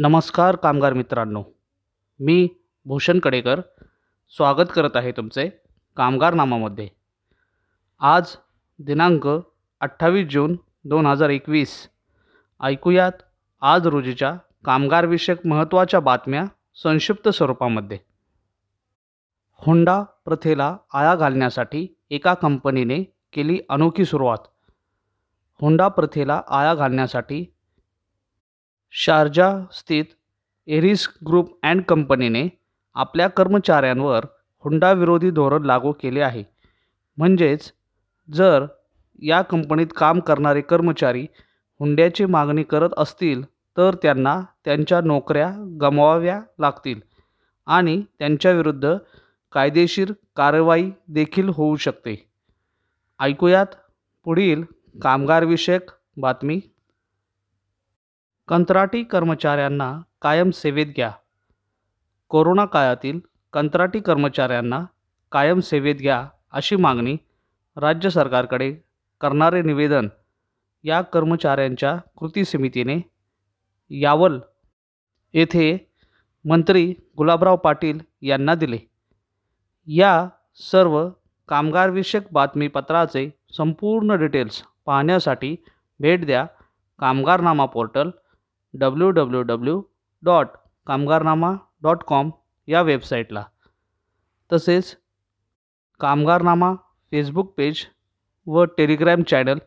नमस्कार कामगार मित्रांनो. मी भूषण कडेकर स्वागत करत आहे तुमचे कामगारनामामध्ये. आज दिनांक अठ्ठावीस जून दोन हजार एकवीस. ऐकूयात आज रोजीच्या कामगारविषयक महत्त्वाच्या बातम्या संक्षिप्त स्वरूपामध्ये. हुंडा प्रथेला आळा घालण्यासाठी एका कंपनीने केली अनोखी सुरुवात. हुंडा प्रथेला आळा घालण्यासाठी शारजा स्थित एरिस ग्रुप अँड कंपनीने आपल्या कर्मचाऱ्यांवर हुंडाविरोधी धोरण लागू केले आहे. म्हणजेच जर या कंपनीत काम करणारे कर्मचारी हुंड्याची मागणी करत असतील तर त्यांना त्यांच्या नोकऱ्या गमवाव्या लागतील आणि त्यांच्याविरुद्ध कायदेशीर कारवाई देखील होऊ शकते. ऐकूयात पुढील कामगारविषयक बातमी. कंत्राटी कर्मचाऱ्यांना कायम सेवेत घ्या. कोरोना काळातील कंत्राटी कर्मचाऱ्यांना कायम सेवेत घ्या अशी मागणी राज्य सरकारकडे करणारे निवेदन या कर्मचाऱ्यांच्या कृती समितीने यावल येथे मंत्री गुलाबराव पाटील यांना दिले. या सर्व कामगारविषयक बातमीपत्राचे संपूर्ण डिटेल्स पाहण्यासाठी भेट द्या Kamgarnama portal W W W dot Kamgarnama dot com या वेबसाईटला तसेच कामगारनामा फेसबुक पेज व टेलिग्रॅम चॅनल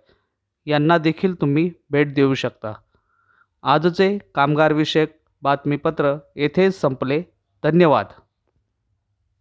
यांना देखील तुम्ही भेट देऊ शकता. आजचे कामगारविषयक बातमीपत्र येथेच संपले. धन्यवाद.